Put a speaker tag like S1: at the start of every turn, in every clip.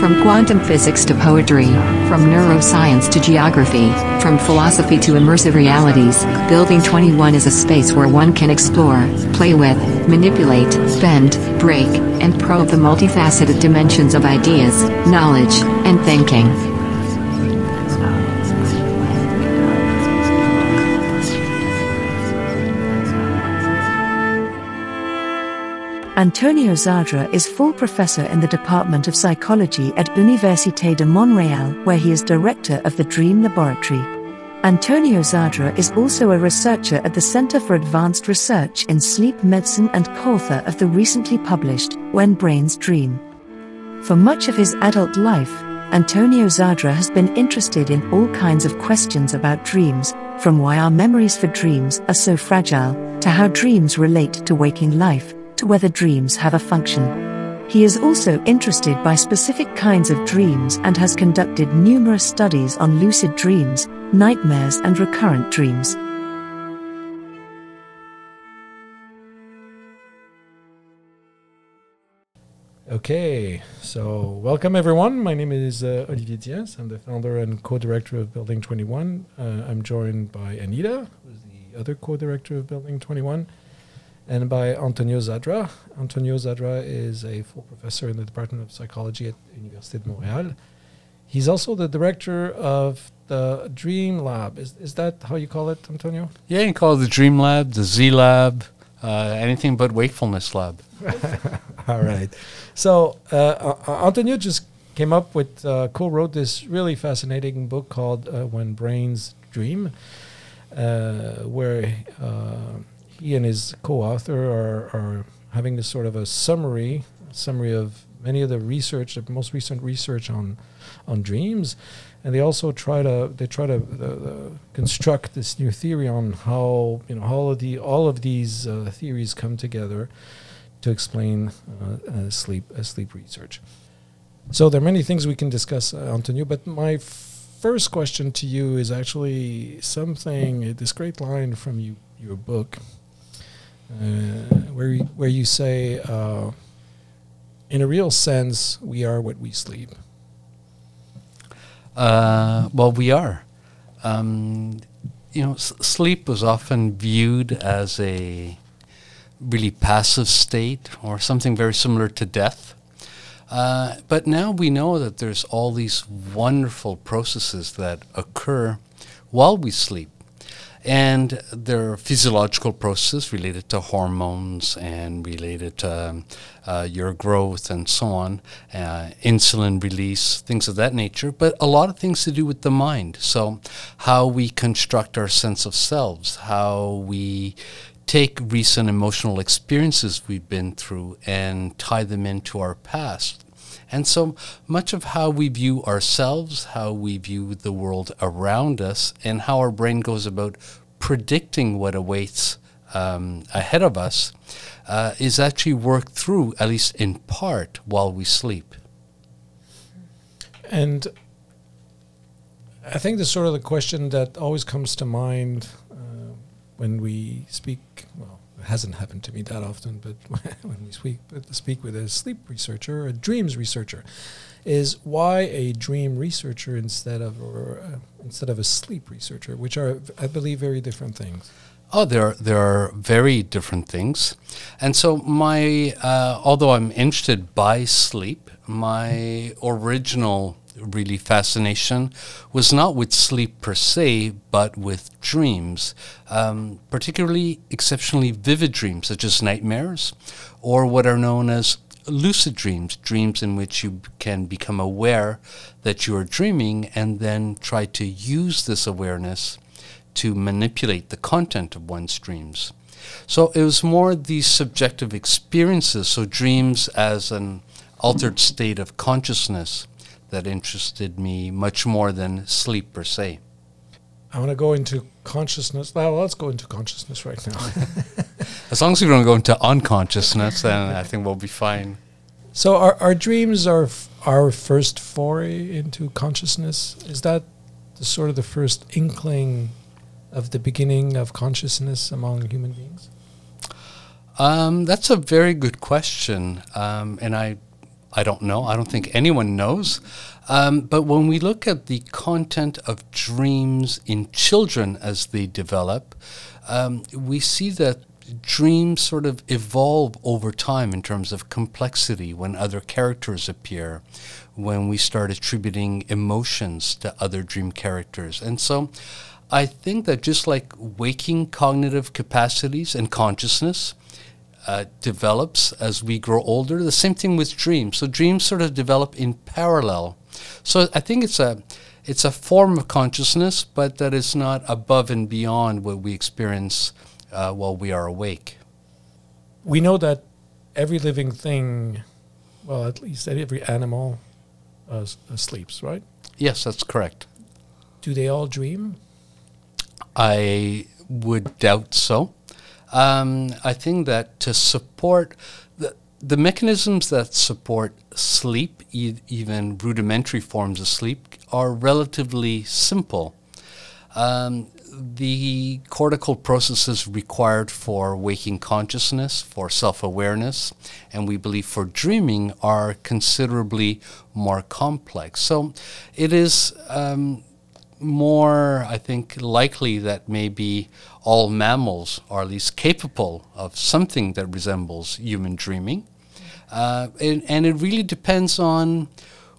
S1: From quantum physics to poetry, from neuroscience to geography, from philosophy to immersive realities, Building 21 is a space where one can explore, play with, manipulate, bend, break, and probe the multifaceted dimensions of ideas, knowledge, and thinking.
S2: Antonio Zadra is full professor in the Department of Psychology at Université de Montréal, where he is director of the Dream Laboratory. Antonio Zadra is also a researcher at the Center for Advanced Research in Sleep Medicine and co-author of the recently published When Brains Dream. For much of his adult life, Antonio Zadra has been interested in all kinds of questions about dreams, from why our memories for dreams are so fragile, to how dreams relate to waking life, to whether dreams have a function. He is also interested by specific kinds of dreams and has conducted numerous studies on lucid dreams, nightmares, and recurrent dreams.
S3: Okay, so welcome everyone. My name is uh, Olivier Diaz. I'm the founder and co-director of Building 21. Uh, I'm joined by Anita, who's the other co-director of Building 21, and by Antonio Zadra. Antonio Zadra is a full professor in the Department of Psychology at Université de Montréal. He's also the director of the Dream Lab. Is, is that how you call it, Antonio?
S4: Yeah, you can call it the Dream Lab, the Z Lab, uh, anything but Wakefulness Lab.
S3: All right. So uh, uh, Antonio just came up with, uh, co-wrote this really fascinating book called uh, When Brains Dream, uh, where uh, he and his co-author are, are having this sort of a summary, summary of many of the research, the most recent research on on dreams, and they also try to they try to uh, construct this new theory on how you know all of the all of these uh, theories come together to explain uh, uh, sleep uh, sleep research. So there are many things we can discuss, uh, Antonio. But my first question to you is actually something uh, this great line from you your book, uh, where you, where you say, uh, in a real sense, we are what we sleep.
S4: Uh, well, we are. Um, you know, s- sleep was often viewed as a really passive state or something very similar to death. Uh, but now we know that there's all these wonderful processes that occur while we sleep. And there are physiological processes related to hormones and related to um, uh, your growth and so on, uh, insulin release, things of that nature, but a lot of things to do with the mind. So, how we construct our sense of selves, how we take recent emotional experiences we've been through and tie them into our past. And so much of how we view ourselves, how we view the world around us, and how our brain goes about predicting what awaits um, ahead of us uh, is actually worked through, at least in part, while we sleep.
S3: And I think the sort of the question that always comes to mind uh, when we speak, well, hasn't happened to me that often, but when we speak, speak with a sleep researcher, a dreams researcher, is why a dream researcher instead of or uh, instead of a sleep researcher, which are, I believe, very different things.
S4: Oh, there are, there are very different things, and so my uh, although I'm interested by sleep, my original really fascination was not with sleep per se, but with dreams, um, particularly exceptionally vivid dreams such as nightmares, or what are known as lucid dreams, dreams in which you can become aware that you are dreaming and then try to use this awareness to manipulate the content of one's dreams. So it was more these subjective experiences, so dreams as an altered state of consciousness that interested me much more than sleep per se.
S3: I want to go into consciousness. Well, let's go into consciousness right now.
S4: As long as we don't go into unconsciousness, then I think we'll be fine.
S3: so, our, our dreams are f- our first foray into consciousness. Is that the sort of the first inkling of the beginning of consciousness among human beings?
S4: Um, that's a very good question, um, and I, I don't know. I don't think anyone knows. Um, but when we look at the content of dreams in children as they develop, um, we see that dreams sort of evolve over time in terms of complexity when other characters appear, when we start attributing emotions to other dream characters. And so I think that just like waking cognitive capacities and consciousness, uh, develops as we grow older. The same thing with dreams. So dreams sort of develop in parallel. So I think it's a it's a form of consciousness, but that is not above and beyond what we experience uh, while we are awake.
S3: We know that every living thing, well, at least every animal, uh, uh, sleeps, right?
S4: Yes, that's correct.
S3: Do they all dream?
S4: I would doubt so. Um, I think that to support the, the mechanisms that support sleep, e- even rudimentary forms of sleep, are relatively simple. Um, the cortical processes required for waking consciousness, for self awareness, and we believe for dreaming are considerably more complex. So it is um, more, I think, likely that maybe all mammals are at least capable of something that resembles human dreaming. Uh, and, and it really depends on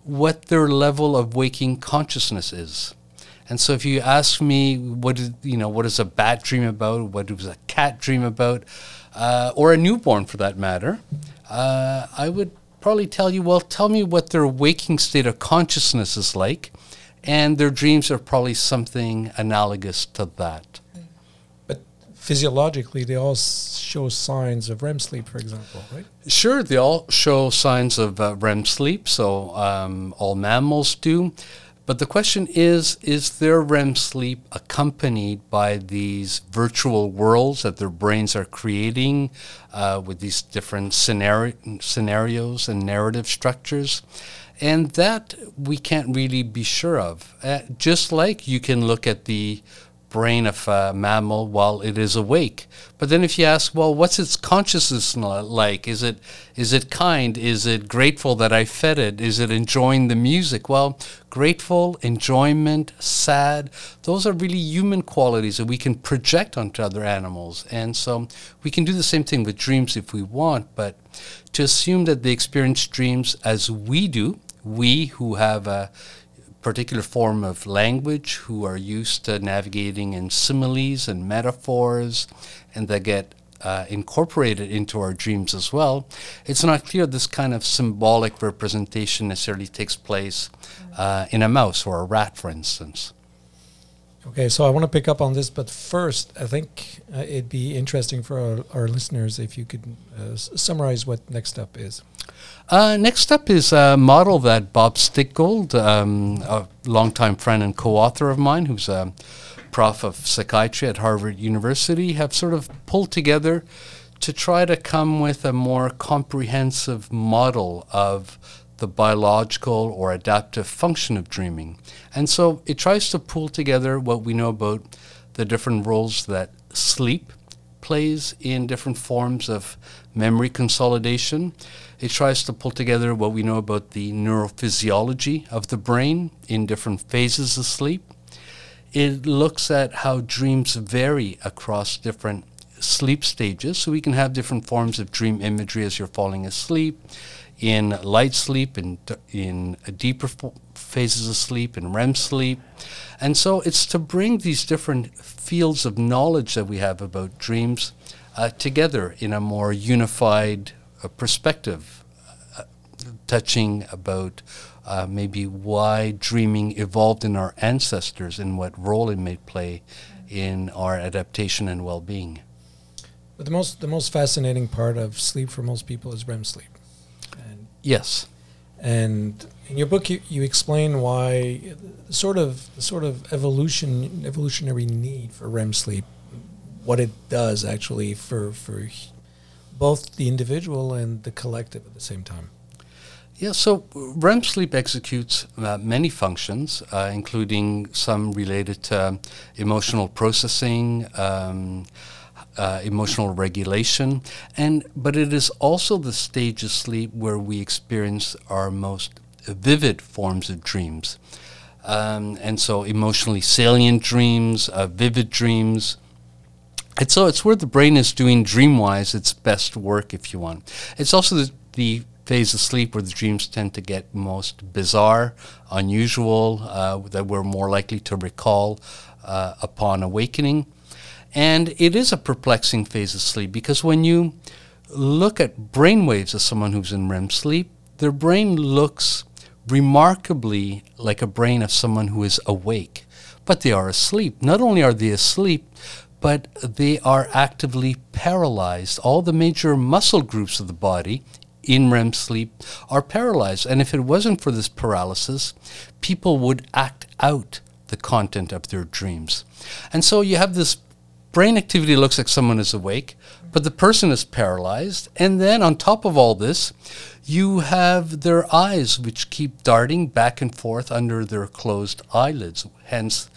S4: what their level of waking consciousness is. And so, if you ask me, what you know, what is a bat dream about? What does a cat dream about? Uh, or a newborn, for that matter? Uh, I would probably tell you, well, tell me what their waking state of consciousness is like, and their dreams are probably something analogous to that.
S3: Physiologically, they all show signs of REM sleep, for example, right?
S4: Sure, they all show signs of uh, REM sleep, so um, all mammals do. But the question is is their REM sleep accompanied by these virtual worlds that their brains are creating uh, with these different scenari- scenarios and narrative structures? And that we can't really be sure of. Uh, just like you can look at the brain of a mammal while it is awake. But then if you ask, well, what's its consciousness like? Is it is it kind? Is it grateful that I fed it? Is it enjoying the music? Well, grateful, enjoyment, sad, those are really human qualities that we can project onto other animals. And so we can do the same thing with dreams if we want, but to assume that they experience dreams as we do, we who have a particular form of language, who are used to navigating in similes and metaphors, and that get uh, incorporated into our dreams as well, it's not clear this kind of symbolic representation necessarily takes place uh, in a mouse or a rat, for instance.
S3: Okay, so I want to pick up on this, but first, I think uh, it'd be interesting for our, our listeners if you could uh, summarize what NEXTUP is.
S4: Uh, NEXTUP is a model that Bob Stickgold, um, a longtime friend and co-author of mine, who's a prof of psychiatry at Harvard University, have sort of pulled together to try to come with a more comprehensive model of the biological or adaptive function of dreaming. And so it tries to pull together what we know about the different roles that sleep plays in different forms of memory consolidation. It tries to pull together what we know about the neurophysiology of the brain in different phases of sleep. It looks at how dreams vary across different sleep stages. So we can have different forms of dream imagery as you're falling asleep, in light sleep, in, in deeper phases of sleep, in REM sleep. And so it's to bring these different fields of knowledge that we have about dreams uh, together in a more unified uh, perspective, uh, touching about uh, maybe why dreaming evolved in our ancestors and what role it may play in our adaptation and well-being.
S3: But the most the most fascinating part of sleep for most people is REM sleep, and
S4: Yes.
S3: and in your book you, you explain why the sort of sort of evolution evolutionary need for REM sleep, what it does actually for for both the individual and the collective at the same time.
S4: Yeah, so REM sleep executes uh, many functions, uh, including some related to emotional processing, um, uh, emotional regulation, and but it is also the stage of sleep where we experience our most vivid forms of dreams. Um, and so emotionally salient dreams, uh, vivid dreams. And so it's where the brain is doing dream wise its best work, if you want. It's also the, the phase of sleep where the dreams tend to get most bizarre, unusual, uh, that we're more likely to recall uh, upon awakening. And it is a perplexing phase of sleep because when you look at brain waves of someone who's in REM sleep, their brain looks remarkably like a brain of someone who is awake, but they are asleep. Not only are they asleep, but they are actively paralyzed. All the major muscle groups of the body in REM sleep are paralyzed. And if it wasn't for this paralysis, people would act out the content of their dreams. And so you have this brain activity looks like someone is awake, but the person is paralyzed. And then on top of all this, you have their eyes, which keep darting back and forth under their closed eyelids, hence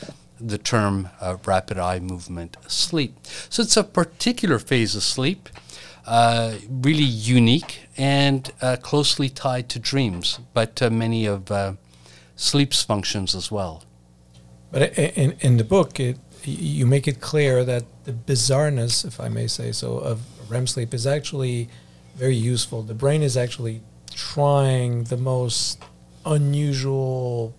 S4: the term uh, rapid eye movement sleep. So it's a particular phase of sleep, uh, really unique and uh, closely tied to dreams, but uh, many of uh, sleep's functions as well.
S3: But in, in the book, it, you make it clear that the bizarreness, if I may say so, of REM sleep is actually very useful. The brain is actually trying the most unusual,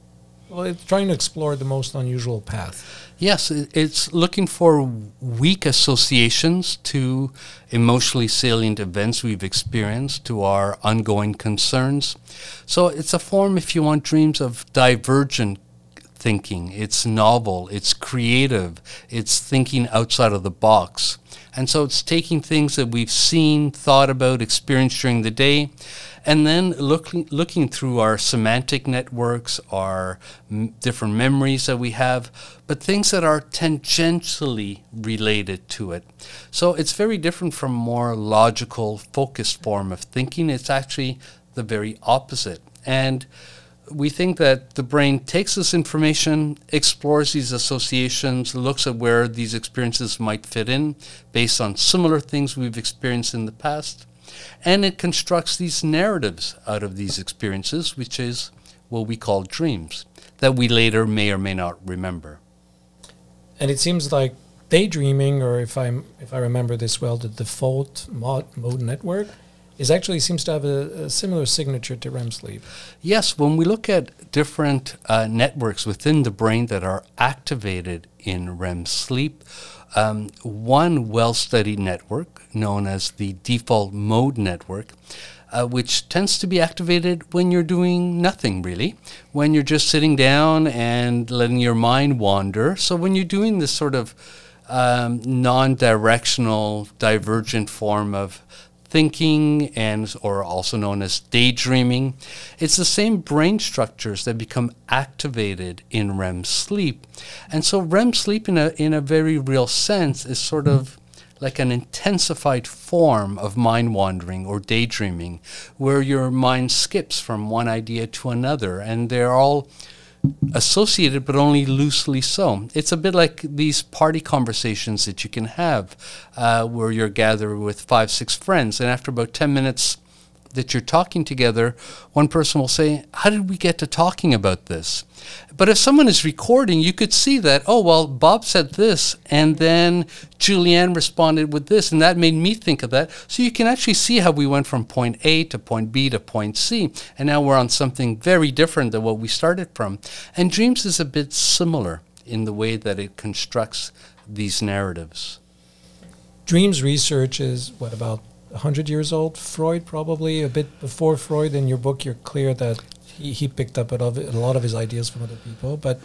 S3: well, it's trying to explore the most unusual path.
S4: Yes, it's looking for weak associations to emotionally salient events we've experienced, to our ongoing concerns. So it's a form, if you want, dreams of divergent thinking. It's novel, it's creative, it's thinking outside of the box. And so it's taking things that we've seen, thought about, experienced during the day, and then looking looking through our semantic networks, our m- different memories that we have, but things that are tangentially related to it. So it's very different from more logical, focused form of thinking. It's actually the very opposite. And we think that the brain takes this information, explores these associations, looks at where these experiences might fit in based on similar things we've experienced in the past, and it constructs these narratives out of these experiences, which is what we call dreams, that we later may or may not remember.
S3: And it seems like daydreaming, or if I'm if I remember this well, the default mod, mode network is actually seems to have a, a, similar signature to REM sleep.
S4: Yes, when we look at different uh, networks within the brain that are activated in REM sleep, um, one well studied network known as the default mode network. Uh, which tends to be activated when you're doing nothing really, when you're just sitting down and letting your mind wander. So, when you're doing this sort of um, non directional, divergent form of thinking and or also known as daydreaming. It's the same brain structures that become activated in REM sleep. And so REM sleep in a in a very real sense is sort of like an intensified form of mind wandering or daydreaming where your mind skips from one idea to another and they're all associated, but only loosely so. It's a bit like these party conversations that you can have uh, where you're gathered with five, six friends, and after about 10 minutes, that you're talking together, one person will say, How did we get to talking about this? But if someone is recording, you could see that, oh, well, Bob said this, and then Julianne responded with this, and that made me think of that. So you can actually see how we went from point A to point B to point C, and now we're on something very different than what we started from. And Dreams is a bit similar in the way that it constructs these narratives.
S3: Dreams research is what about 100 years old. Freud probably a bit before Freud. In your book, you're clear that he, he picked up a lot of his ideas from other people, but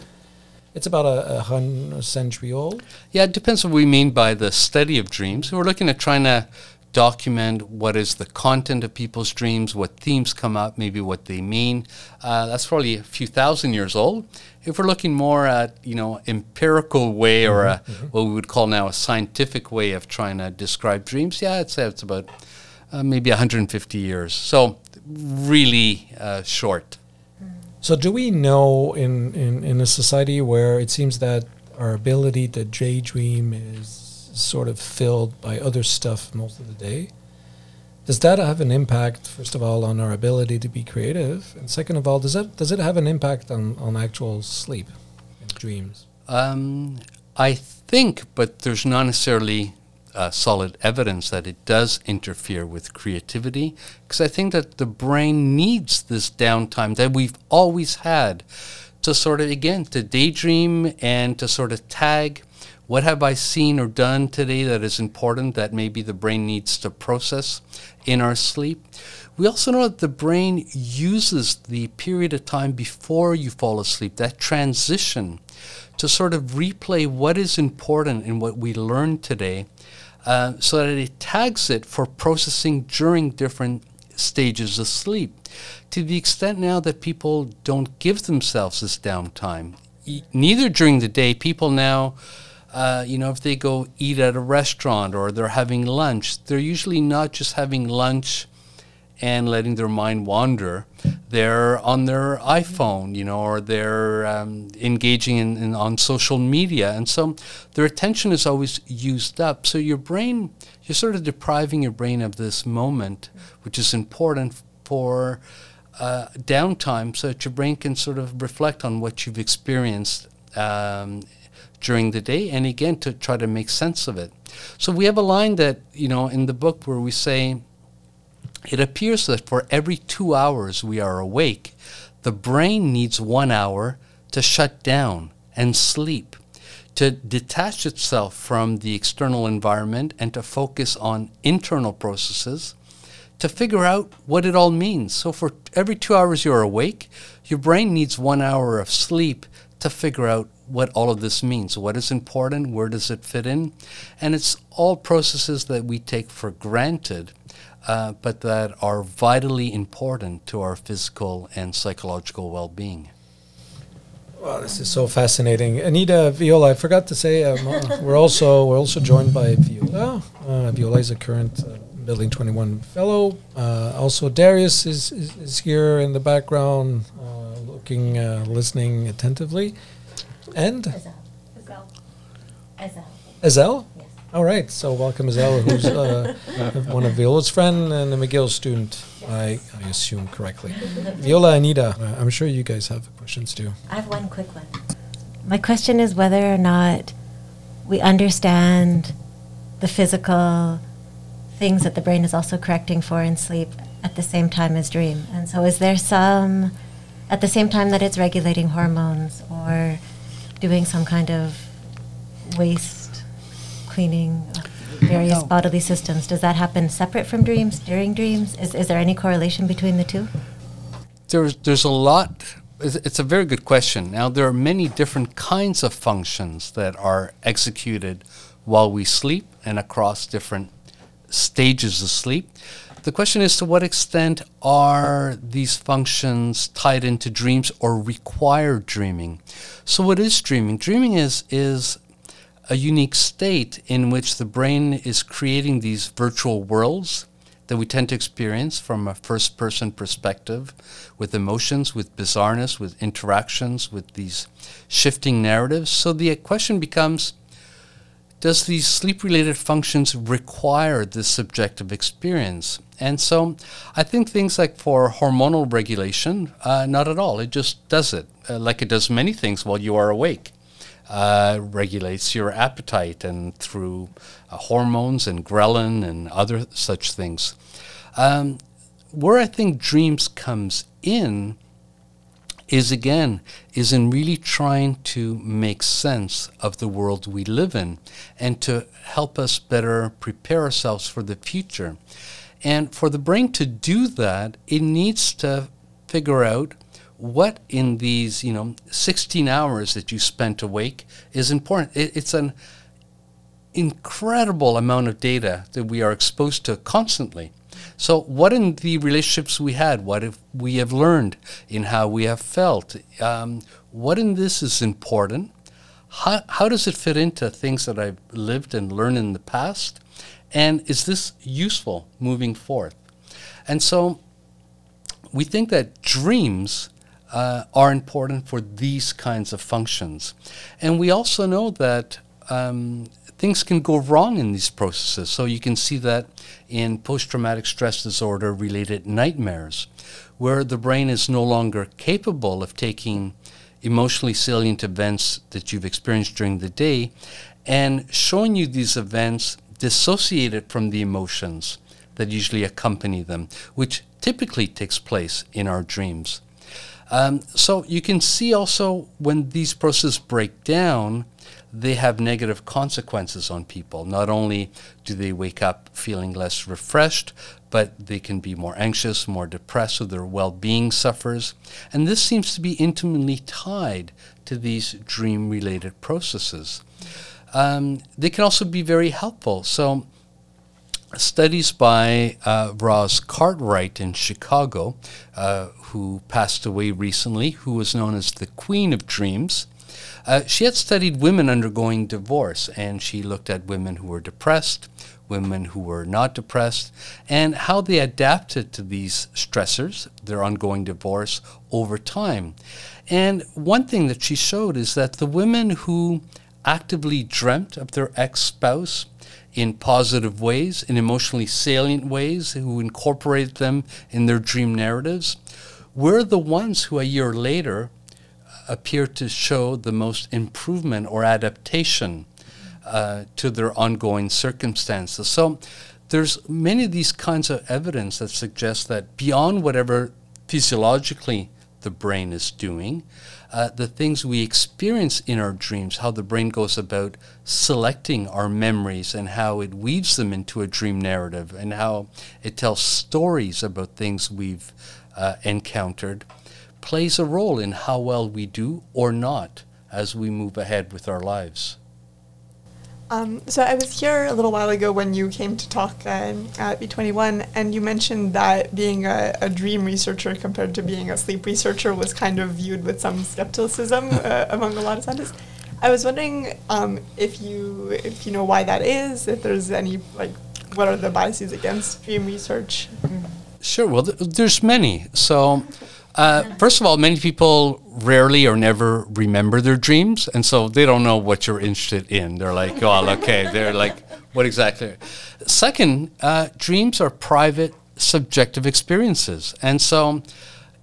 S3: it's about a, a, hun- a century old.
S4: Yeah, it depends what we mean by the study of dreams. We're looking at trying to document what is the content of people's dreams, what themes come up, maybe what they mean. Uh, that's probably a few thousand years old. If we're looking more at you know empirical way or a, mm-hmm. what we would call now a scientific way of trying to describe dreams, yeah, I'd say it's about uh, maybe 150 years. So really uh, short.
S3: So do we know in, in, in a society where it seems that our ability to daydream is sort of filled by other stuff most of the day. Does that have an impact, first of all, on our ability to be creative, and second of all, does that does it have an impact on, on actual sleep and dreams?
S4: Um, I think, but there's not necessarily uh, solid evidence that it does interfere with creativity, because I think that the brain needs this downtime that we've always had to sort of, again, to daydream and to sort of tag what have I seen or done today that is important that maybe the brain needs to process in our sleep. We also know that the brain uses the period of time before you fall asleep, that transition, to sort of replay what is important in what we learned today uh, so that it tags it for processing during different stages of sleep. To the extent now that people don't give themselves this downtime, e- neither during the day, people now uh, you know, if they go eat at a restaurant or they're having lunch, they're usually not just having lunch and letting their mind wander. They're on their iPhone, you know, or they're um, engaging in, in, on social media, and so their attention is always used up. So your brain, you're sort of depriving your brain of this moment, which is important for uh, downtime, so that your brain can sort of reflect on what you've experienced um, during the day and again to try to make sense of it. So we have a line that, you know, in the book where we say it appears that for every 2 hours we are awake, the brain needs 1 hour to shut down and sleep, to detach itself from the external environment and to focus on internal processes to figure out what it all means. So for every 2 hours you're awake, your brain needs 1 hour of sleep to figure out what all of this means. What is important? Where does it fit in? And it's all processes that we take for granted, uh, but that are vitally important to our physical and psychological well being.
S3: Wow, this is so fascinating. Anita Viola, I forgot to say, um, uh, we're also we're also joined by Viola. Uh, Viola is a current uh, Building 21 fellow. Uh, also, Darius is, is, is, here in the background, uh, looking, uh, listening attentively. And
S5: Ezel. Ezel.
S3: Ezel?
S5: Yes.
S3: All right. So welcome, Ezel, who's uh, one of Viola's friend and a McGill student. I, I assume correctly. Viola, Anita, uh, I'm sure you guys have questions too.
S5: I have one quick one. My question is whether or not we understand the physical things that the brain is also correcting for in sleep at the same time as dream. And so, is there some, at the same time that it's regulating hormones or doing some kind of waste cleaning of various no. bodily systems. Does that happen separate from dreams, during dreams? Is, is there any correlation between the two?
S4: There's, there's a lot. It's a very good question. Now, there are many different kinds of functions that are executed while we sleep and across different stages of sleep. The question is to what extent are these functions tied into dreams or require dreaming? So what is dreaming? Dreaming is is a unique state in which the brain is creating these virtual worlds that we tend to experience from a first person perspective with emotions, with bizarreness, with interactions, with these shifting narratives. So the question becomes does these sleep related functions require this subjective experience? And so I think things like for hormonal regulation, uh, not at all. It just does it, uh, like it does many things while you are awake. Uh, regulates your appetite and through uh, hormones and ghrelin and other such things. Um, where I think dreams comes in is again is in really trying to make sense of the world we live in and to help us better prepare ourselves for the future. And for the brain to do that, it needs to figure out what in these, you know, 16 hours that you spent awake is important. It, it's an incredible amount of data that we are exposed to constantly. So, what in the relationships we had, what if we have learned in how we have felt, um, what in this is important? How, how does it fit into things that I've lived and learned in the past? And is this useful moving forth? And so we think that dreams uh, are important for these kinds of functions. And we also know that um, things can go wrong in these processes. So you can see that in post traumatic stress disorder related nightmares, where the brain is no longer capable of taking emotionally salient events that you've experienced during the day and showing you these events dissociated from the emotions that usually accompany them, which typically takes place in our dreams. Um, so you can see also when these processes break down, they have negative consequences on people. Not only do they wake up feeling less refreshed, but they can be more anxious, more depressed, so their well being suffers. And this seems to be intimately tied to these dream related processes. Um, they can also be very helpful. So, studies by uh, Roz Cartwright in Chicago, uh, who passed away recently, who was known as the Queen of Dreams. Uh, she had studied women undergoing divorce, and she looked at women who were depressed, women who were not depressed, and how they adapted to these stressors, their ongoing divorce, over time. And one thing that she showed is that the women who actively dreamt of their ex spouse in positive ways, in emotionally salient ways, who incorporated them in their dream narratives, were the ones who a year later appear to show the most improvement or adaptation uh, to their ongoing circumstances. So there's many of these kinds of evidence that suggest that beyond whatever physiologically the brain is doing, uh, the things we experience in our dreams, how the brain goes about selecting our memories and how it weaves them into a dream narrative and how it tells stories about things we've uh, encountered, plays a role in how well we do or not as we move ahead with our lives.
S6: Um, so I was here a little while ago when you came to talk uh, at B21, and you mentioned that being a, a, dream researcher compared to being a sleep researcher was kind of viewed with some skepticism uh, among a lot of scientists. I was wondering um, if you if you know why that is, if there's any like what are the biases against dream research?
S4: Sure. Well, th- there's many. So. Uh, first of all, many people rarely or never remember their dreams, and so they don't know what you're interested in. They're like, "Oh, okay." They're like, "What exactly?" Second, uh, dreams are private, subjective experiences, and so,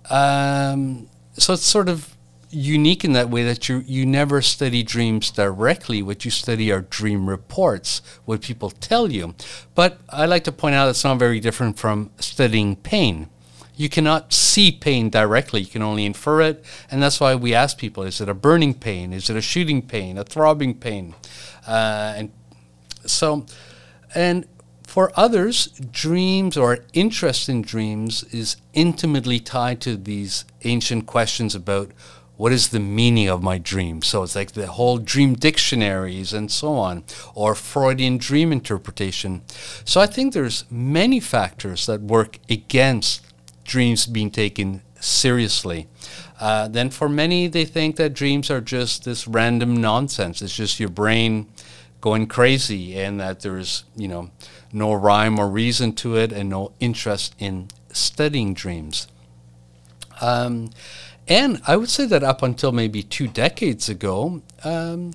S4: um, so it's sort of unique in that way that you you never study dreams directly. What you study are dream reports, what people tell you. But I like to point out it's not very different from studying pain you cannot see pain directly. You can only infer it. And that's why we ask people is it a burning pain? Is it a shooting pain? A throbbing pain? Uh, and so, and for others, dreams or interest in dreams is intimately tied to these ancient questions about what is the meaning of my dream? So it's like the whole dream dictionaries and so on, or Freudian dream interpretation. So I think there's many factors that work against dreams being taken seriously. Uh, then for many, they think that dreams are just this random nonsense. It's just your brain going crazy, and that there's you know no rhyme or reason to it, and no interest in studying dreams. Um, and I would say that up until maybe two decades ago, um,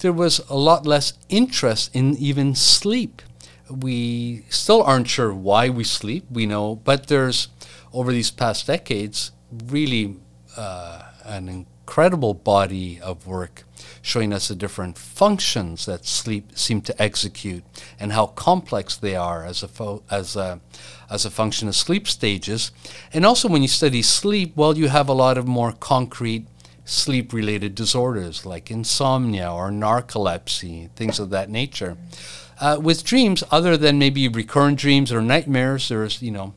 S4: there was a lot less interest in even sleep we still aren't sure why we sleep. We know, but there's over these past decades really uh, an incredible body of work showing us the different functions that sleep seem to execute and how complex they are as a fo- as a as a function of sleep stages. And also, when you study sleep, well, you have a lot of more concrete sleep related disorders like insomnia or narcolepsy, things of that nature. Uh, with dreams, other than maybe recurrent dreams or nightmares, there's, you know,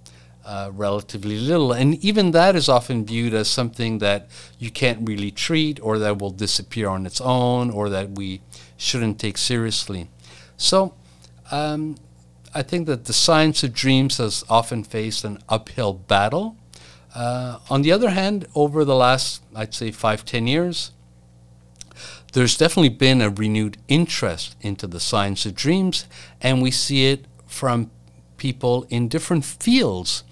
S4: uh, relatively little. And even that is often viewed as something that you can't really treat or that will disappear on its own or that we shouldn't take seriously. So um, I think that the science of dreams has often faced an uphill battle. Uh, on the other hand, over the last, I'd say, five, ten years, there's definitely been a renewed interest into the science of dreams, and we see it from people in different fields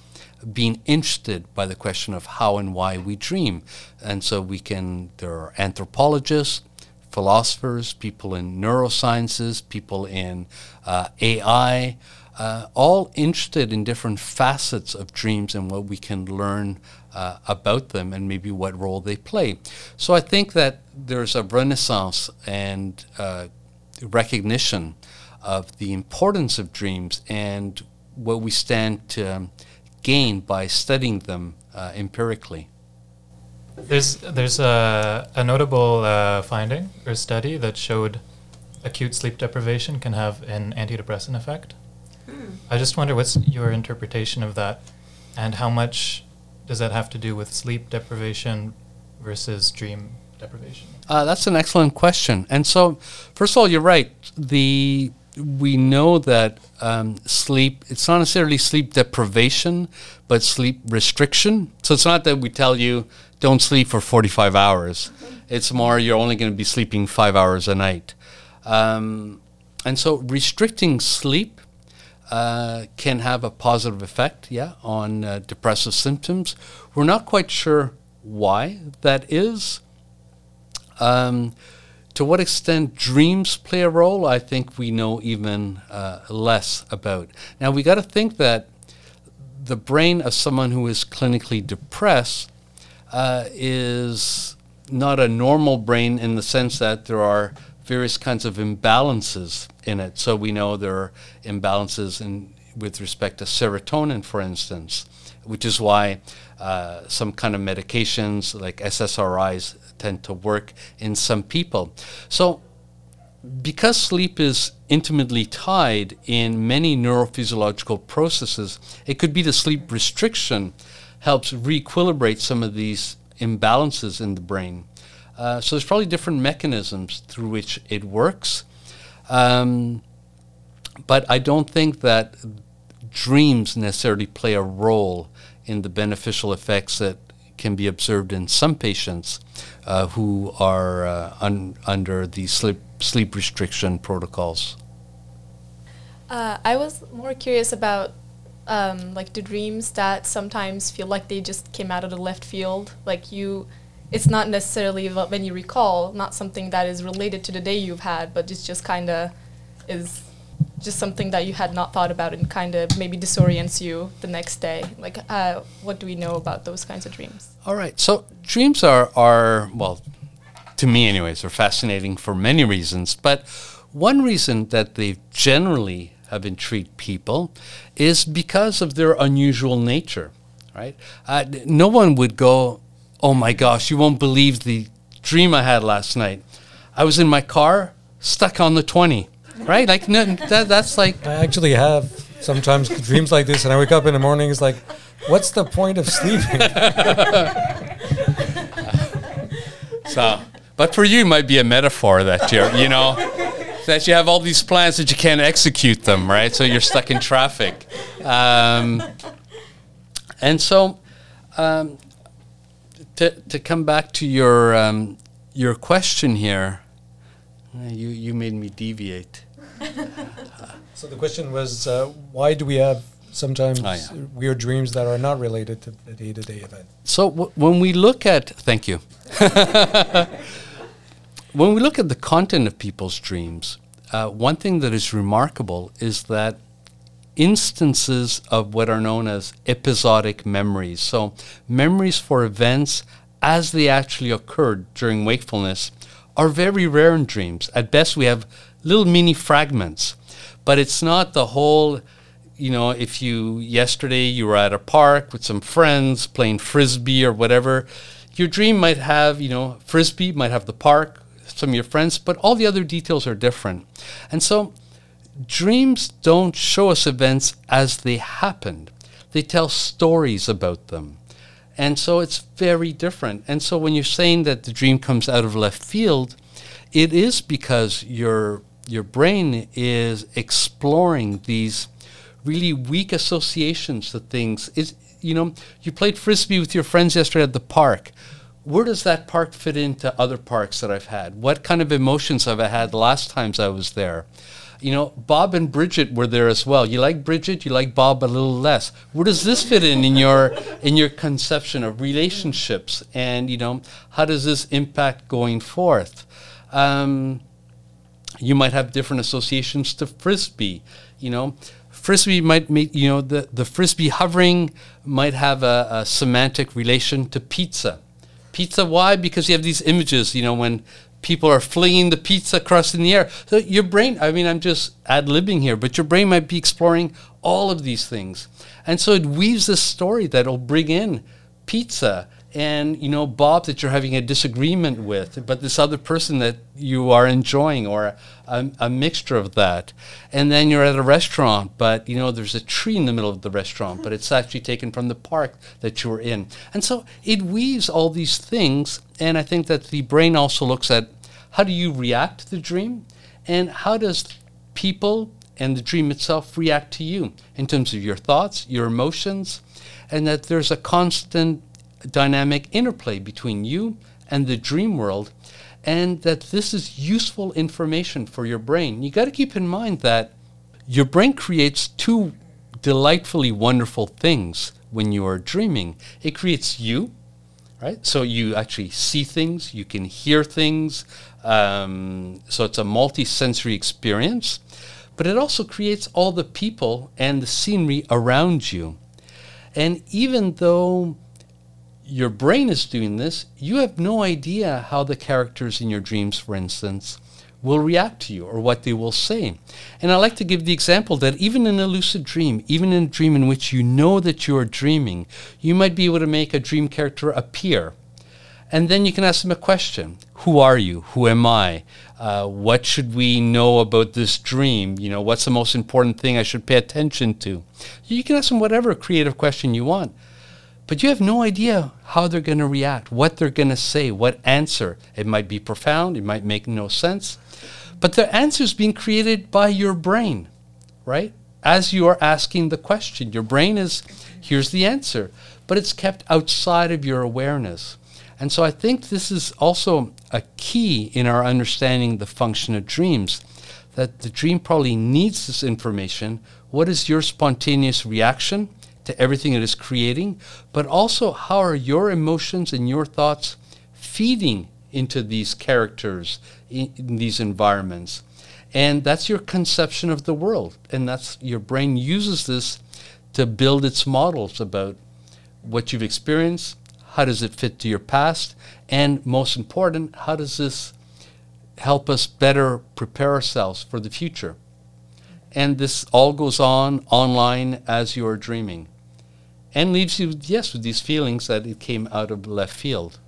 S4: being interested by the question of how and why we dream. And so we can, there are anthropologists, philosophers, people in neurosciences, people in uh, AI, uh, all interested in different facets of dreams and what we can learn uh, about them and maybe what role they play. So I think that there's a renaissance and uh, recognition of the importance of dreams and what we stand to um, gain by studying them uh, empirically.
S7: There's there's a, a notable uh, finding or study that showed acute sleep deprivation can have an antidepressant effect. I just wonder what's your interpretation of that, and how much does that have to do with sleep deprivation versus dream deprivation?
S4: Uh, that's an excellent question. And so, first of all, you're right. The we know that um, sleep it's not necessarily sleep deprivation, but sleep restriction. So it's not that we tell you don't sleep for 45 hours. It's more you're only going to be sleeping five hours a night. Um, and so restricting sleep uh, can have a positive effect, yeah, on uh, depressive symptoms. We're not quite sure why that is. Um, to what extent dreams play a role, I think we know even uh, less about. Now, we got to think that the brain of someone who is clinically depressed uh, is not a normal brain in the sense that there are various kinds of imbalances in it. So we know there are imbalances in with respect to serotonin, for instance, which is why uh, some kind of medications like SSRIs tend to work in some people. So because sleep is intimately tied in many neurophysiological processes, it could be the sleep restriction helps re-equilibrate some of these imbalances in the brain. Uh, so there's probably different mechanisms through which it works. Um, but I don't think that dreams necessarily play a role in the beneficial effects that can be observed in some patients uh, who are uh, un- under the sleep, sleep restriction protocols.
S8: Uh, I was more curious about um, like the dreams that sometimes feel like they just came out of the left field. Like you, it's not necessarily when you recall, not something that is related to the day you've had, but it's just kind of is just something that you had not thought about and kind of maybe disorients you the next day. Like, uh, what do we know about those kinds of dreams?
S4: All right. So dreams are are well, to me anyways, are fascinating for many reasons. But one reason that they generally have intrigued people is because of their unusual nature. Right? Uh, no one would go, "Oh my gosh, you won't believe the dream I had last night. I was in my car, stuck on the twenty right? Like no, that, that's like
S3: I actually have sometimes dreams like this, and I wake up in the morning. It's like, what's the point of sleeping?
S4: so. But for you, it might be a metaphor that you're, you know, that you have all these plans that you can't execute them, right? So you're stuck in traffic. Um, and so, um, to to come back to your um, your question here, you you made me deviate.
S3: so the question was, uh, why do we have sometimes
S4: Oh, yeah.
S3: weird dreams that are not related to the day-to-day event?
S4: So w- when we look at, thank you. when we look at the content of people's dreams, uh, one thing that is remarkable is that instances of what are known as episodic memories, so memories for events as they actually occurred during wakefulness, are very rare in dreams. At best, we have little mini fragments, but it's not the whole you know, if you yesterday you were at a park with some friends playing frisbee or whatever, your dream might have, you know, frisbee, might have the park, some of your friends, but all the other details are different. And so dreams don't show us events as they happened. They tell stories about them. And so it's very different. And so when you're saying that the dream comes out of left field, it is because your your brain is exploring these really weak associations to things. Is you know, you played frisbee with your friends yesterday at the park. Where does that park fit into other parks that I've had? What kind of emotions have I had the last times I was there? You know, Bob and Bridget were there as well. You like Bridget, you like Bob a little less. Where does this fit in in your in your conception of relationships? And you know, how does this impact going forth? Um, you might have different associations to frisbee. You know, frisbee might make you know the the frisbee hovering might have a, a semantic relation to pizza. Pizza, why? Because you have these images. You know, when people are flinging the pizza across in the air. So your brain, I mean, I'm just ad libbing here, but your brain might be exploring all of these things. And so it weaves this story that'll bring in pizza and you know Bob that you're having a disagreement with, but this other person that you are enjoying, or a, a, mixture of that. And then you're at a restaurant, but you know there's a tree in the middle of the restaurant, but it's actually taken from the park that you were in. And so it weaves all these things, and I think that the brain also looks at how do you react to the dream, and how does people and the dream itself react to you in terms of your thoughts, your emotions, and that there's a constant dynamic interplay between you and the dream world, and that this is useful information for your brain. You got to keep in mind that your brain creates two delightfully wonderful things when you are dreaming. It creates you, right? So you actually see things, you can hear things. Um, so it's a multi-sensory experience, but it also creates all the people and the scenery around you. And even though your brain is doing this, you have no idea how the characters in your dreams, for instance, will react to you or what they will say. And I like to give the example that even in a lucid dream, even in a dream in which you know that you are dreaming, you might be able to make a dream character appear. And then you can ask them a question Who are you? Who am I? Uh, what should we know about this dream? You know, what's the most important thing I should pay attention to? You can ask them whatever creative question you want but you have no idea how they're going to react, what they're going to say, what answer. It might be profound, it might make no sense, but the answer is being created by your brain, right? As you are asking the question, your brain is, here's the answer, but it's kept outside of your awareness. And so I think this is also a key in our understanding the function of dreams, that the dream probably needs this information. What is your spontaneous reaction? To everything it is creating, but also how are your emotions and your thoughts feeding into these characters, in, in these environments. And that's your conception of the world. And that's your brain uses this to build its models about what you've experienced, how does it fit to your past, and most important, how does this help us better prepare ourselves for the future? And this all goes on online as you are dreaming and leaves you, yes, with these feelings that it came out of left field.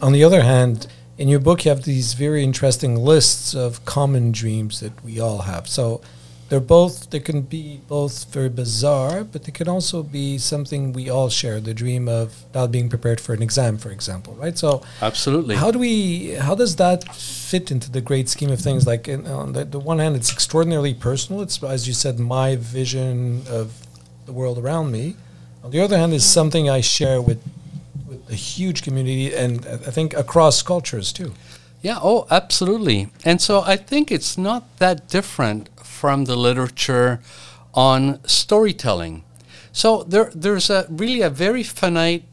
S3: On the other hand, in your book, you have these very interesting lists of common dreams that we all have. So they're both, they can be both very bizarre, but they can also be something we all share the dream of not being prepared for an exam, for example, right? So,
S4: absolutely.
S3: How do we, how does that fit into the great scheme of things? Like, in, on the, the one hand, it's extraordinarily personal. It's, as you said, my vision of the world around me. On the other hand, is something I share with with a huge community, and I think across cultures too.
S4: Yeah. Oh, absolutely. And so I think it's not that different from the literature on storytelling. So there, there's a really a very finite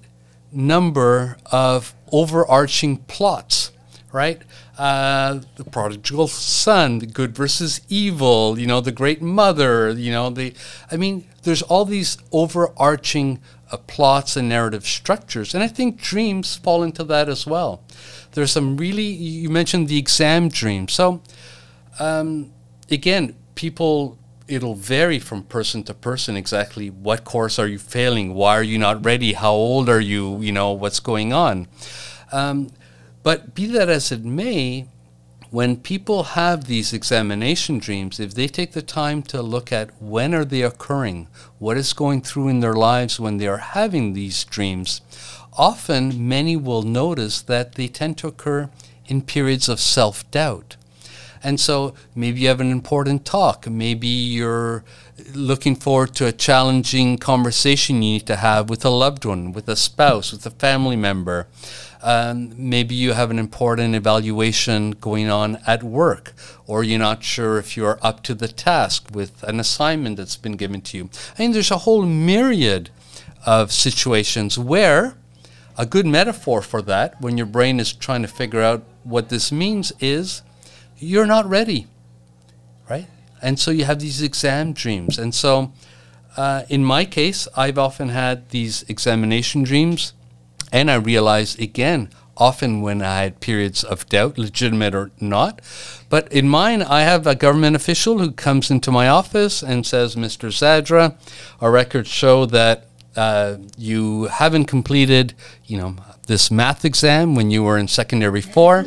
S4: number of overarching plots, right? uh, the prodigal son, the good versus evil, you know, the great mother, you know, the, I mean, there's all these overarching uh, plots and narrative structures. And I think dreams fall into that as well. There's some really, you mentioned the exam dream. So, um, again, people, it'll vary from person to person exactly what course are you failing? Why are you not ready? How old are you? You know, what's going on? Um, but be that as it may, when people have these examination dreams, if they take the time to look at when are they occurring, what is going through in their lives when they are having these dreams, often many will notice that they tend to occur in periods of self-doubt. And so maybe you have an important talk, maybe you're looking forward to a challenging conversation you need to have with a loved one, with a spouse, with a family member. Um, maybe you have an important evaluation going on at work, or you're not sure if you're up to the task with an assignment that's been given to you. I mean, there's a whole myriad of situations where a good metaphor for that, when your brain is trying to figure out what this means is you're not ready, right? And so you have these exam dreams. And so uh, in my case, I've often had these examination dreams, and I realized again, often when I had periods of doubt, legitimate or not. But in mine, I have a government official who comes into my office and says, Mr. Zadra, our records show that uh, you haven't completed, you know, this math exam when you were in secondary four,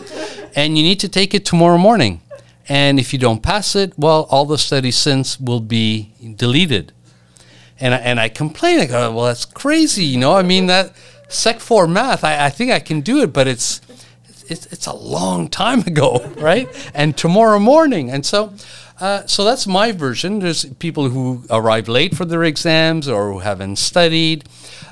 S4: and you need to take it tomorrow morning. And if you don't pass it, well, all the studies since will be deleted. And I, and I complain. I go, well, that's crazy. You know, I mean that Sec four math. I, I think I can do it, but it's it's it's a long time ago, right? And tomorrow morning, and so. Uh, so that's my version. There's people who arrive late for their exams or who haven't studied.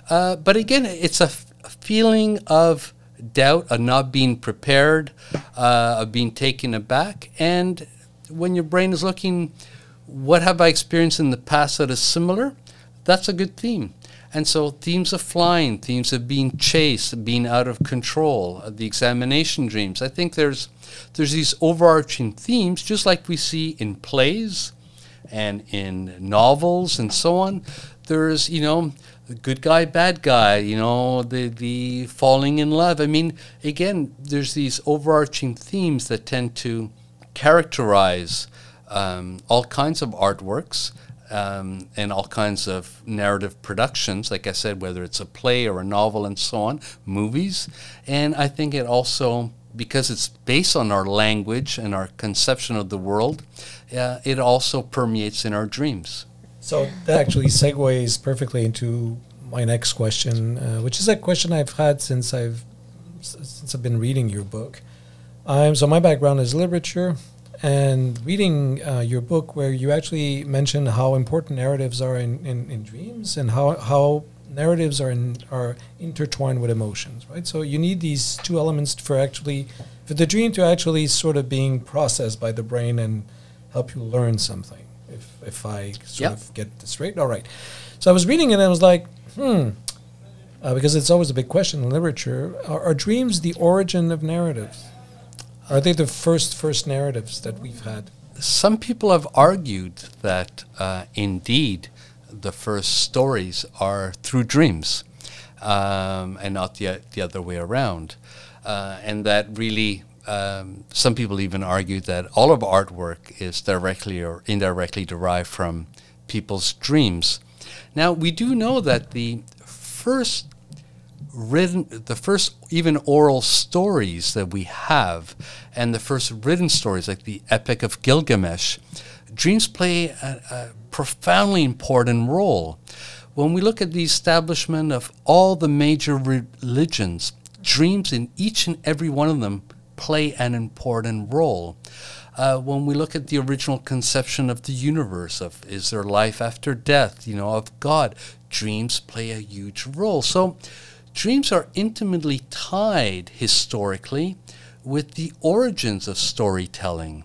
S4: Uh, but again, it's a, f- a feeling of doubt, of not being prepared, uh, of being taken aback. And when your brain is looking, what have I experienced in the past that is similar? That's a good theme. And so themes of flying, themes of being chased, being out of control, uh, the examination dreams. I think there's there's these overarching themes, just like we see in plays and in novels and so on. There's, you know, good guy, bad guy, you know, the the falling in love. I mean, again, there's these overarching themes that tend to characterize um, all kinds of artworks um, and all kinds of narrative productions, like I said, whether it's a play or a novel and so on, movies. And I think it also, because it's based on our language and our conception of the world, uh, it also permeates in our dreams.
S3: So that actually segues perfectly into my next question, uh, which is a question I've had since I've since I've been reading your book. Um, so my background is literature, and reading uh, your book, where you actually mention how important narratives are in, in, in dreams and how how narratives are in, are intertwined with emotions, right? So you need these two elements for actually for the dream to actually sort of being processed by the brain and help you learn something. If if I sort
S4: Yep.
S3: of get this straight, all right. So I was reading it and I was like, hmm, uh, because it's always a big question in literature. Are, are dreams the origin of narratives? Are they the first first narratives that we've had?
S4: Some people have argued that uh, indeed the first stories are through dreams um, and not the, the other way around. Uh, and that really, um, some people even argue that all of artwork is directly or indirectly derived from people's dreams. Now, we do know that the first written the first even oral stories that we have and the first written stories like the epic of gilgamesh dreams play a, a profoundly important role. When we look at the establishment of all the major religions dreams in each and every one of them play an important role. Uh, when we look at the original conception of the universe of is there life after death you know of god dreams play a huge role. So dreams are intimately tied historically with the origins of storytelling.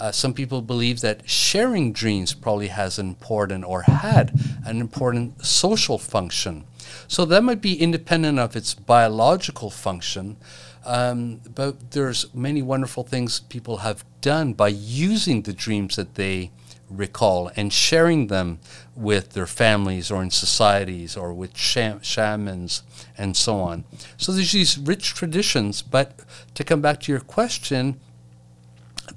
S4: Uh, some people believe that sharing dreams probably has an important or had an important social function. So that might be independent of its biological function um, but there's many wonderful things people have done by using the dreams that they recall and sharing them with their families or in societies or with sham- shamans and so on. So there's these rich traditions, but to come back to your question,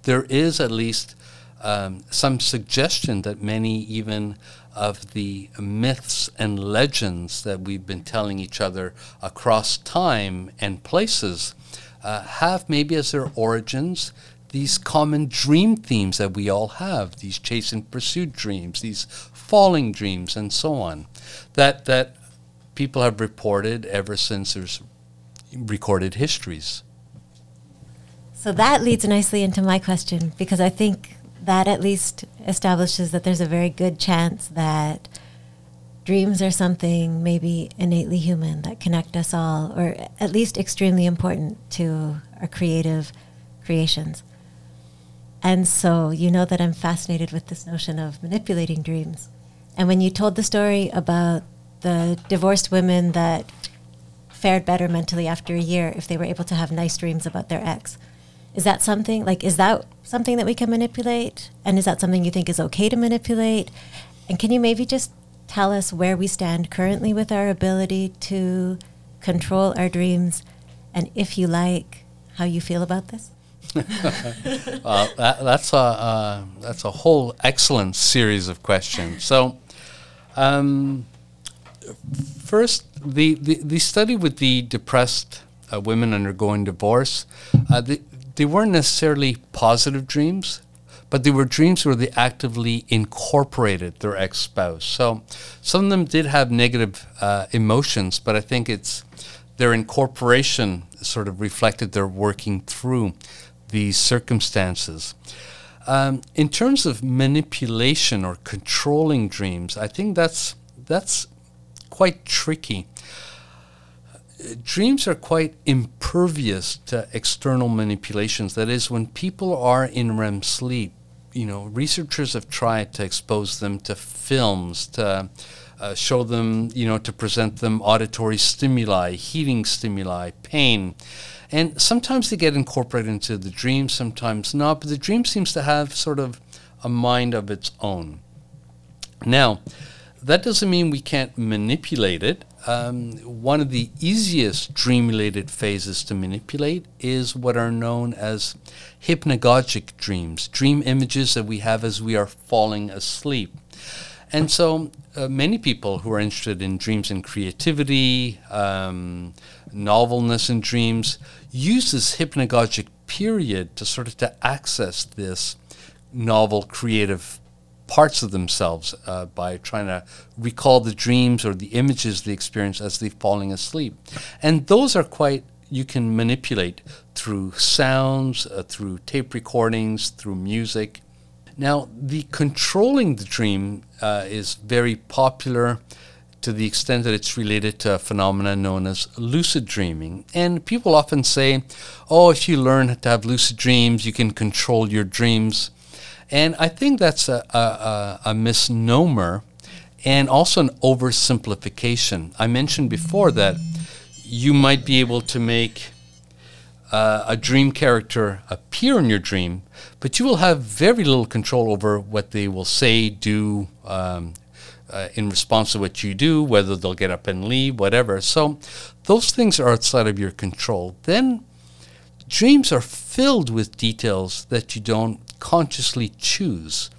S4: there is at least um, some suggestion that many even of the myths and legends that we've been telling each other across time and places uh, have maybe as their origins these common dream themes that we all have these chase and pursuit dreams these falling dreams and so on that that people have reported ever since there's recorded histories
S5: So that leads nicely into my question because I think that at least establishes that there's a very good chance that dreams are something maybe innately human that connect us all, or at least extremely important to our creative creations. And so you know that I'm fascinated with this notion of manipulating dreams. And when you told the story about the divorced women that fared better mentally after a year if they were able to have nice dreams about their ex, Is that something like is that something that we can manipulate? And is that something you think is okay to manipulate? And can you maybe just tell us where we stand currently with our ability to control our dreams and if you like how you feel about this?
S4: Uh, that, that's a uh, that's a whole excellent series of questions. So, um, first, the, the, the study with the depressed uh, women undergoing divorce, uh, they, they weren't necessarily positive dreams, but they were dreams where they actively incorporated their ex spouse. So, some of them did have negative uh, emotions, but I think it's their incorporation sort of reflected their working through these circumstances. Um, in terms of manipulation or controlling dreams, I think that's that's quite tricky. Dreams are quite impervious to external manipulations. That is, when people are in REM sleep, you know, researchers have tried to expose them to films, to uh, show them, you know, to present them auditory stimuli, heating stimuli, pain. And sometimes they get incorporated into the dream, sometimes not, but the dream seems to have sort of a mind of its own. Now, that doesn't mean we can't manipulate it. Um, one of the easiest dream related phases to manipulate is what are known as hypnagogic dreams, dream images that we have as we are falling asleep. And so, uh, many people who are interested in dreams and creativity, um, novelness in dreams, use this hypnagogic period to sort of to access this novel, creative parts of themselves uh, by trying to recall the dreams or the images they experience as they're falling asleep. And those are quite, you can manipulate through sounds, uh, through tape recordings, through music. Now, the controlling the dream uh, is very popular to the extent that it's related to a phenomenon known as lucid dreaming. And people often say, oh, if you learn to have lucid dreams, you can control your dreams. And I think that's a, a, a misnomer and also an oversimplification. I mentioned before that you might be able to make uh, a dream character appear in your dream, but you will have very little control over what they will say, do, um, uh, in response to what you do, whether they'll get up and leave, whatever. So those things are outside of your control. Then dreams are filled with details that you don't consciously choose.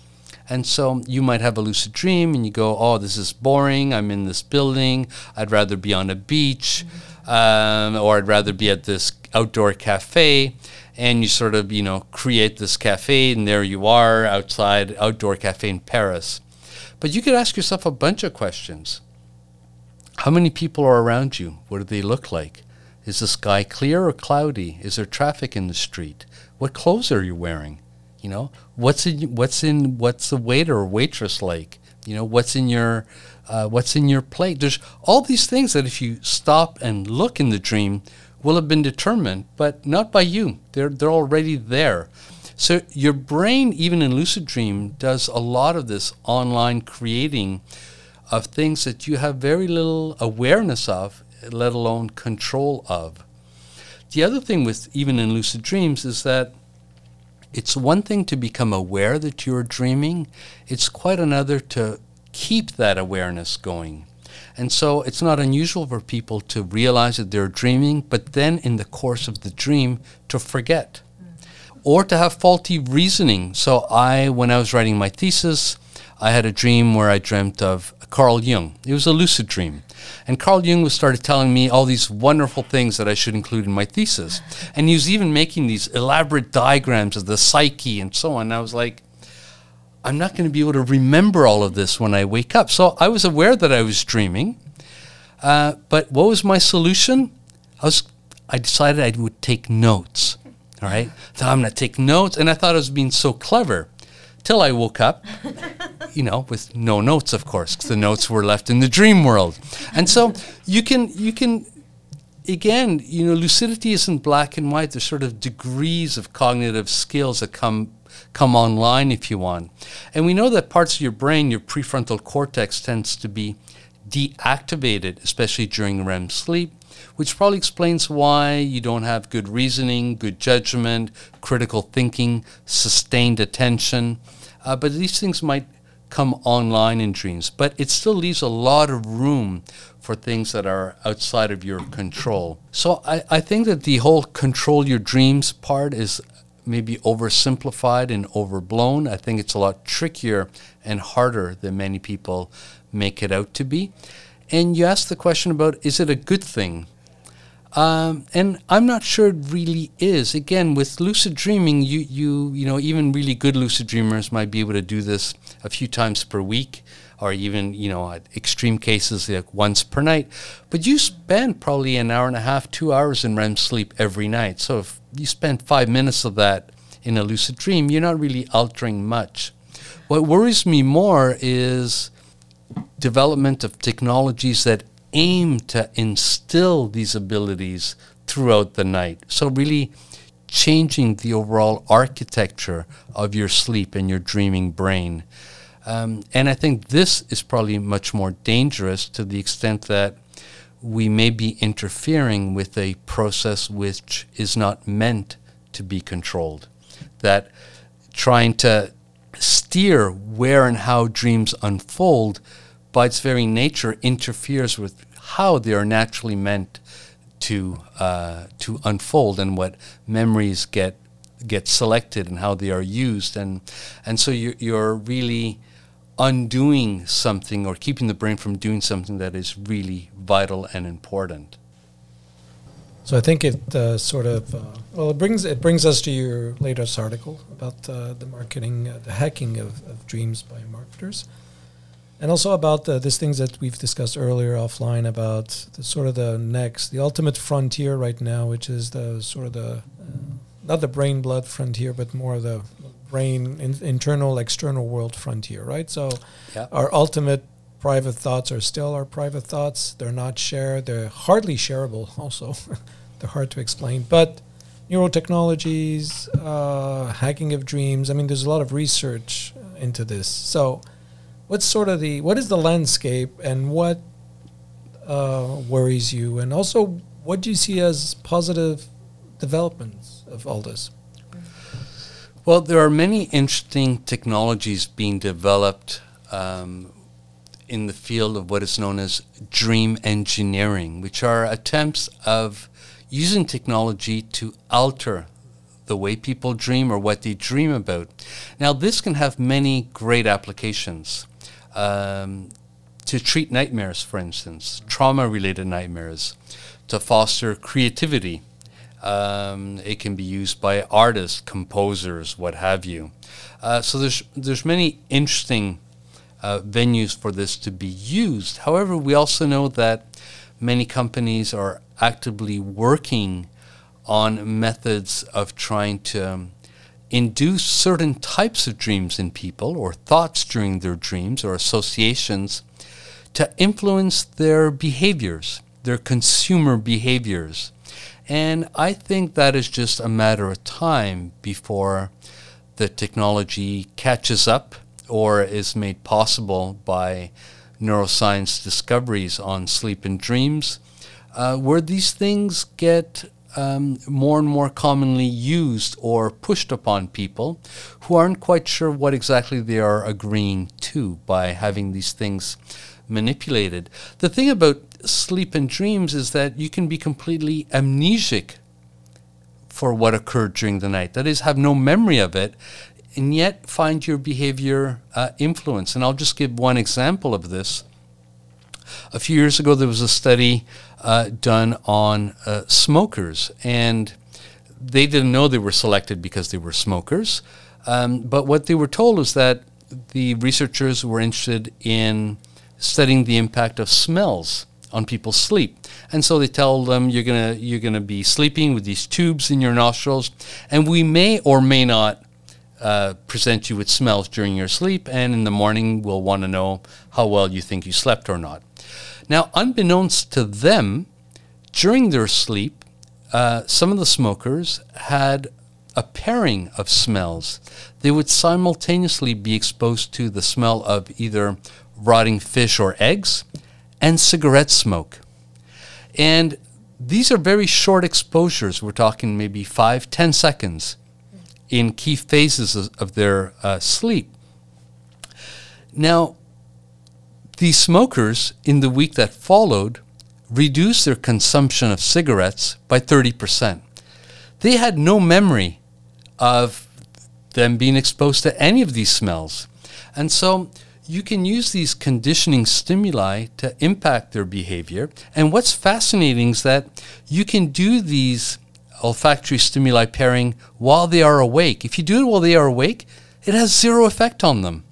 S4: And so you might have a lucid dream and you go, oh, this is boring. I'm in this building. I'd rather be on a beach um, or I'd rather be at this outdoor cafe. And you sort of, you know, create this cafe and there you are outside outdoor cafe in Paris. But you could ask yourself a bunch of questions. How many people are around you? What do they look like? Is the sky clear or cloudy? Is there traffic in the street? What clothes are you wearing? You know, what's in what's in what's the waiter or waitress like? You know, what's in your uh, what's in your plate? There's all these things that if you stop and look in the dream will have been determined, but not by you. They're they're already there. So your brain, even in lucid dream, does a lot of this online creating of things that you have very little awareness of, let alone control of. The other thing with even in lucid dreams is that it's one thing to become aware that you're dreaming, it's quite another to keep that awareness going. And so it's not unusual for people to realize that they're dreaming, but then in the course of the dream to forget or to have faulty reasoning. So I, when I was writing my thesis, I had a dream where I dreamt of Carl Jung. It was a lucid dream. And Carl Jung started telling me all these wonderful things that I should include in my thesis. And he was even making these elaborate diagrams of the psyche and so on. And I was like, I'm not going to be able to remember all of this when I wake up. So I was aware that I was dreaming. Uh, but what was my solution? I was I decided I would take notes. All right. So I'm going to take notes. And I thought I was being so clever till I woke up, you know, with no notes, of course, because the notes were left in the dream world. And so you can, you can, again, you know, lucidity isn't black and white. There's sort of degrees of cognitive skills that come come online if you want. And we know that parts of your brain, your prefrontal cortex tends to be deactivated, especially during REM sleep. which probably explains why you don't have good reasoning, good judgment, critical thinking, sustained attention. Uh, but these things might come online in dreams, but it still leaves a lot of room for things that are outside of your control. So I, I think that the whole control your dreams part is maybe oversimplified and overblown. I think it's a lot trickier and harder than many people make it out to be. And you asked the question about is it a good thing? Um, and I'm not sure it really is. Again, with lucid dreaming, you, you you know even really good lucid dreamers might be able to do this a few times per week, or even you know extreme cases like once per night. But you spend probably an hour and a half, two hours in REM sleep every night. So if you spend five minutes of that in a lucid dream, you're not really altering much. What worries me more is development of technologies that aim to instill these abilities throughout the night. So, really changing the overall architecture of your sleep and your dreaming brain. Um, and I think this is probably much more dangerous to the extent that we may be interfering with a process which is not meant to be controlled. That trying to steer where and how dreams unfold by its very nature, interferes with how they are naturally meant to uh, to unfold and what memories get get selected and how they are used and and so you're, you're really undoing something or keeping the brain from doing something that is really vital and important.
S3: So I think it uh, sort of uh, well it brings it brings us to your latest article about uh, the marketing uh, the hacking of, of dreams by marketers and also about the, these things that we've discussed earlier offline about the sort of the next, the ultimate frontier right now, which is the sort of the, uh, not the brain blood frontier, but more the brain in, internal external world frontier, right? So
S4: Yeah.
S3: our ultimate private thoughts are still our private thoughts. They're not shared. They're hardly shareable. Also, they're hard to explain. But neurotechnologies, uh, hacking of dreams. I mean, there's a lot of research uh, into this. So, what's sort of the what is the landscape and what uh, worries you, and also what do you see as positive developments of all this?
S4: Well, there are many interesting technologies being developed um, in the field of what is known as dream engineering, which are attempts of using technology to alter the way people dream or what they dream about. Now, this can have many great applications. Um, to treat nightmares, for instance, trauma related nightmares, to foster creativity. Um, it can be used by artists, composers, what have you. Uh, so there's there's many interesting uh, venues for this to be used. However, we also know that many companies are actively working on methods of trying to um, induce certain types of dreams in people or thoughts during their dreams or associations to influence their behaviors, their consumer behaviors. And I think that is just a matter of time before the technology catches up or is made possible by neuroscience discoveries on sleep and dreams, uh, where these things get um, more and more commonly used or pushed upon people who aren't quite sure what exactly they are agreeing to by having these things manipulated. The thing about sleep and dreams is that you can be completely amnesic for what occurred during the night. That is, have no memory of it, and yet find your behavior uh. And I'll just give one example of this. A few years ago, there was a study uh, done on uh, smokers, and they didn't know they were selected because they were smokers. Um, but what they were told was that the researchers were interested in studying the impact of smells on people's sleep. And so they tell them you're gonna you're gonna be sleeping with these tubes in your nostrils, and we may or may not uh, present you with smells during your sleep, and in the morning we'll want to know how well you think you slept or not. Now, unbeknownst to them, during their sleep, uh, some of the smokers had a pairing of smells. They would simultaneously be exposed to the smell of either rotting fish or eggs and cigarette smoke. And these are very short exposures. We're talking maybe five, ten seconds in key phases of, their uh, sleep. Now, these smokers in the week that followed reduced their consumption of cigarettes by 30%. They had no memory of them being exposed to any of these smells. And so you can use these conditioning stimuli to impact their behavior. And what's fascinating is that you can do these olfactory stimuli pairing while they are awake. If you do it while they are awake, it has zero effect on them.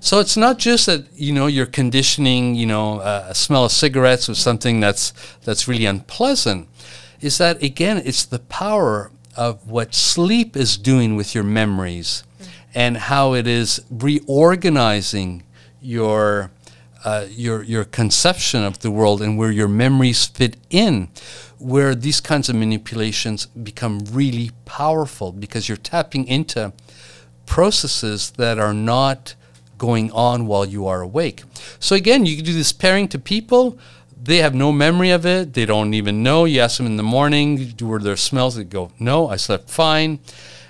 S4: So it's not just that you know you're conditioning you know uh, a smell of cigarettes with something that's that's really unpleasant. Is that again? It's the power of what sleep is doing with your memories, and how it is reorganizing your uh, your your conception of the world and where your memories fit in, where these kinds of manipulations become really powerful because you're tapping into processes that are not going on while you are awake. So again, you can do this pairing to people. They have no memory of it. They don't even know. You ask them in the morning, were there smells? They go, no, I slept fine.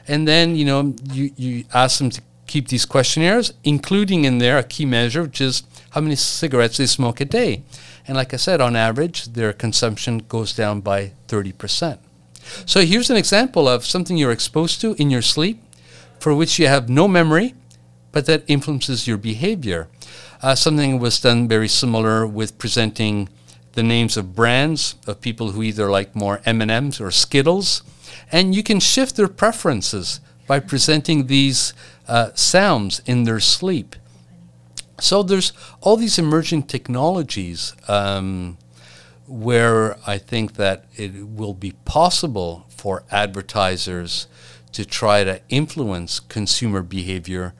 S4: And then, you know, you, you ask them to keep these questionnaires, including in there a key measure, which is how many cigarettes they smoke a day. And like I said, on average, their consumption goes down by 30%. So here's an example of something you're exposed to in your sleep for which you have no memory, but that influences your behavior. Uh, something was done very similar with presenting the names of brands of people who either like more M&Ms or Skittles, and you can shift their preferences by presenting these uh, sounds in their sleep. So there's all these emerging technologies um, where I think that it will be possible for advertisers to try to influence consumer behavior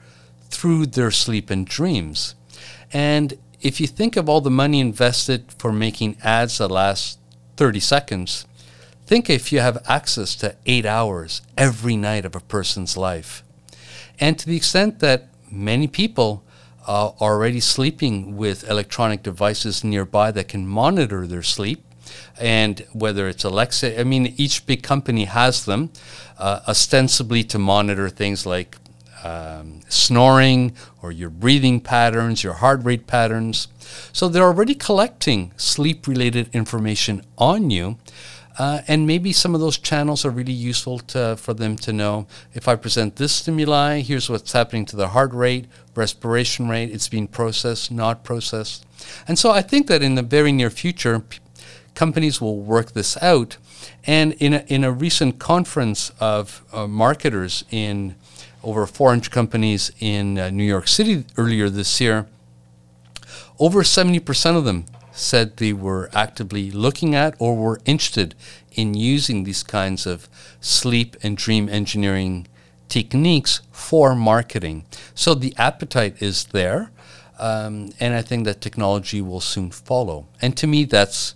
S4: through their sleep and dreams. And if you think of all the money invested for making ads that last 30 seconds, think if you have access to eight hours every night of a person's life. And to the extent that many people uh, are already sleeping with electronic devices nearby that can monitor their sleep, and whether it's Alexa, I mean, each big company has them, uh, ostensibly to monitor things like um, snoring or your breathing patterns, your heart rate patterns. So they're already collecting sleep related information on you. Uh, and maybe some of those channels are really useful to, for them to know if I present this stimuli, here's what's happening to the heart rate, respiration rate, it's being processed, not processed. And so I think that in the very near future, p- companies will work this out. And in a, in a recent conference of uh, marketers in over 400 companies in uh, New York City earlier this year, over 70% of them said they were actively looking at or were interested in using these kinds of sleep and dream engineering techniques for marketing. So the appetite is there, um, and I think that technology will soon follow. And to me, that's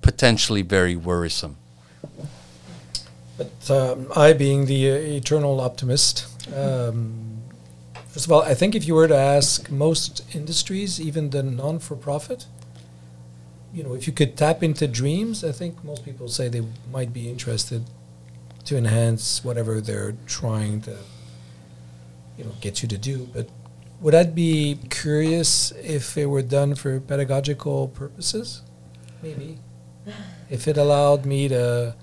S4: potentially very worrisome.
S3: But um, I, being the uh, eternal optimist, um, first of all, I think if you were to ask most industries, even the non-for-profit, you know, if you could tap into dreams, I think most people say they might be interested to enhance whatever they're trying to, you know, get you to do. But would I be curious if it were done for pedagogical purposes? Maybe. If it allowed me to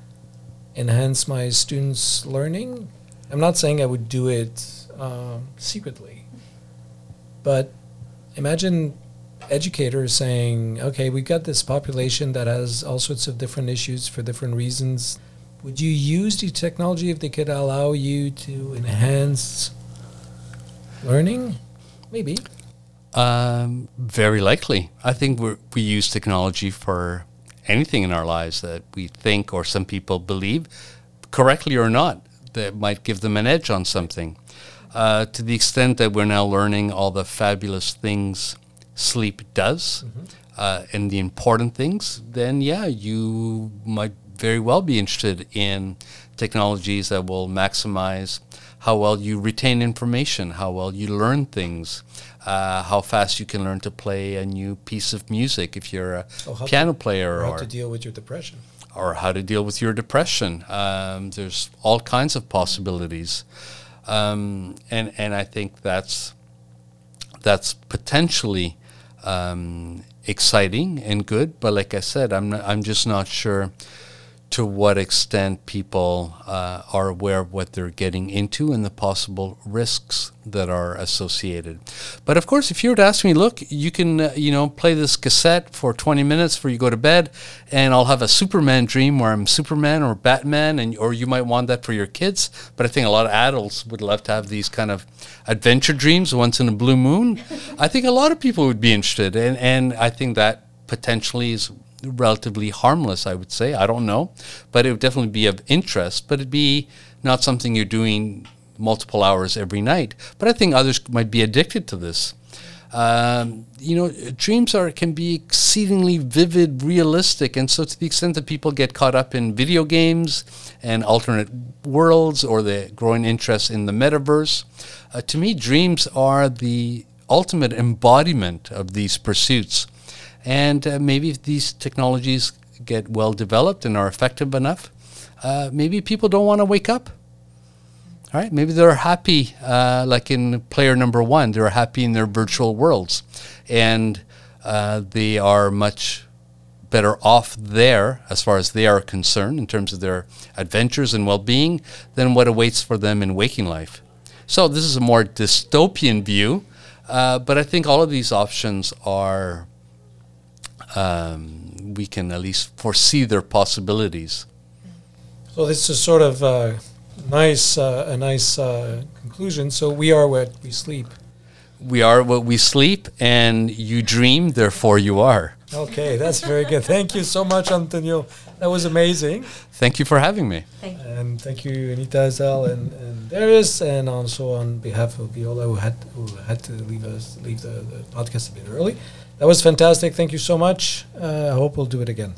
S3: enhance my students' learning, I'm not saying I would do it um, secretly, but imagine educators saying, okay, we've got this population that has all sorts of different issues for different reasons. Would you use the technology if they could allow you to enhance learning? Maybe.
S4: Um, very likely. I think we we use technology for anything in our lives that we think or some people believe, correctly or not, that might give them an edge on something. Uh, to the extent that we're now learning all the fabulous things sleep does uh, and the important things, then yeah, you might very well be interested in technologies that will maximize how well you retain information, how well you learn things, uh, how fast you can learn to play a new piece of music if you're a
S3: Oh, how to-
S4: piano player
S3: Or how
S4: or
S3: to deal with your depression.
S4: or how to deal with your depression. Um, there's all kinds of possibilities, um, and and I think that's that's potentially um, exciting and good. But like I said, I'm not, I'm just not sure to what extent people uh, are aware of what they're getting into and the possible risks that are associated. But of course, if you were to ask me, look, you can uh, you know play this cassette for 20 minutes before you go to bed, and I'll have a Superman dream where I'm Superman or Batman, and or you might want that for your kids. But I think a lot of adults would love to have these kind of adventure dreams once in a blue moon. I think a lot of people would be interested, and and I think that potentially is relatively harmless, I would say. I don't know, but it would definitely be of interest. But it'd be not something you're doing multiple hours every night. But I think others might be addicted to this. Um, you know, dreams are can be exceedingly vivid, realistic, and so to the extent that people get caught up in video games and alternate worlds or the growing interest in the metaverse, uh, to me, dreams are the ultimate embodiment of these pursuits. And uh, maybe if these technologies get well developed and are effective enough, uh, maybe people don't want to wake up. All right, maybe they're happy, uh, like in player number one, they're happy in their virtual worlds, and uh, they are much better off there as far as they are concerned in terms of their adventures and well-being than what awaits for them in waking life. So this is a more dystopian view, uh, but I think all of these options are um, we can at least foresee their possibilities.
S3: So this is sort of uh, nice, uh, a nice uh, conclusion. So we are what we sleep.
S4: We are what we sleep, and you dream, therefore you are.
S3: Okay, that's very good. Thank you so much, Antonio. That was amazing.
S4: Thank you for having me.
S5: Thank you.
S3: And thank you, Anita Azal and, and Darius, and also on behalf of Viola, who had who had to leave us leave the, the podcast a bit early. That was fantastic. Thank you so much. Uh, I hope we'll do it again.